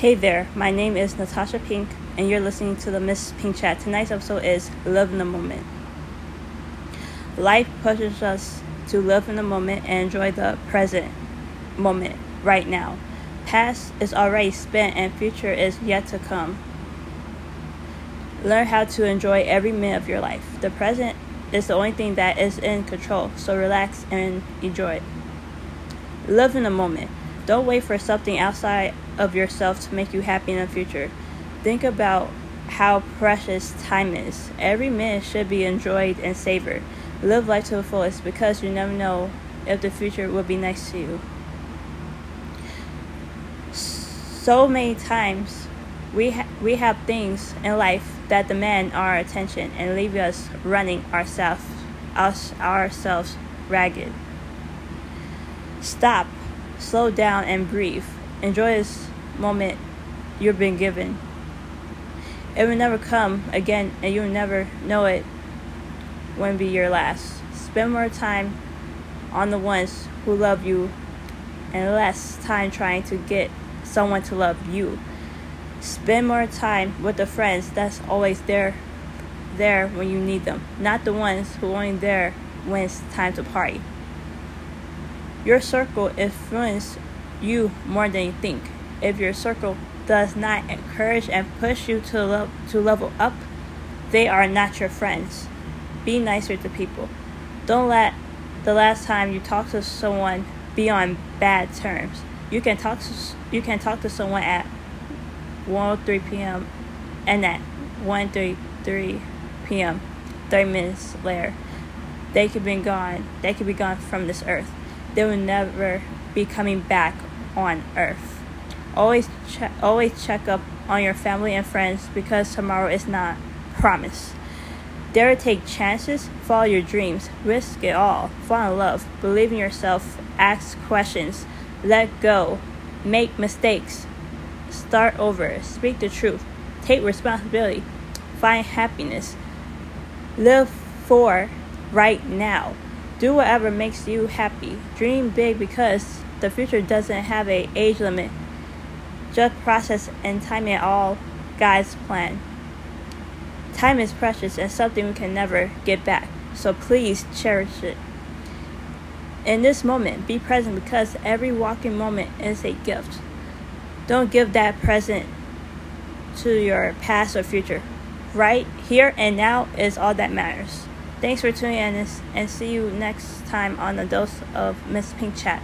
Hey there, my name is Natasha Pink, and you're listening to the Miss Pink Chat. Tonight's episode is Love in the Moment. Life pushes us to live in the moment and enjoy the present moment right now. Past is already spent, and future is yet to come. Learn how to enjoy every minute of your life. The present is the only thing that is in control, so relax and enjoy it. Live in the moment. Don't wait for something outside of yourself to make you happy in the future. Think about how precious time is. Every minute should be enjoyed and savored. Live life to the fullest because you never know if the future will be nice to you. So many times we ha- we have things in life that demand our attention and leave us running ourselves us ourselves ragged. Stop, slow down and breathe. Enjoy this moment you've been given. It will never come again and you'll never know it when be your last. Spend more time on the ones who love you and less time trying to get someone to love you. Spend more time with the friends that's always there there when you need them, not the ones who only there when it's time to party. Your circle influences you more than you think. If your circle does not encourage and push you to lo- to level up, they are not your friends. Be nicer to people. Don't let the last time you talk to someone be on bad terms. You can talk to you can talk to someone at 1:03 p.m. and at 1:33 p.m. 30 minutes later, they could be gone. They could be gone from this earth. They will never be coming back on earth. Always check always check up on your family and friends because tomorrow is not promised. Dare take chances, follow your dreams, risk it all, fall in love, believe in yourself, ask questions, let go, make mistakes, start over, speak the truth, take responsibility, find happiness, live for right now. Do whatever makes you happy. Dream big because the future doesn't have a age limit. Just process and time it all God's plan. Time is precious and something we can never get back, so please cherish it. In this moment, be present because every walking moment is a gift. Don't give that present to your past or future. Right here and now is all that matters. Thanks for tuning in and see you next time on the dose of Miss Pink Chat.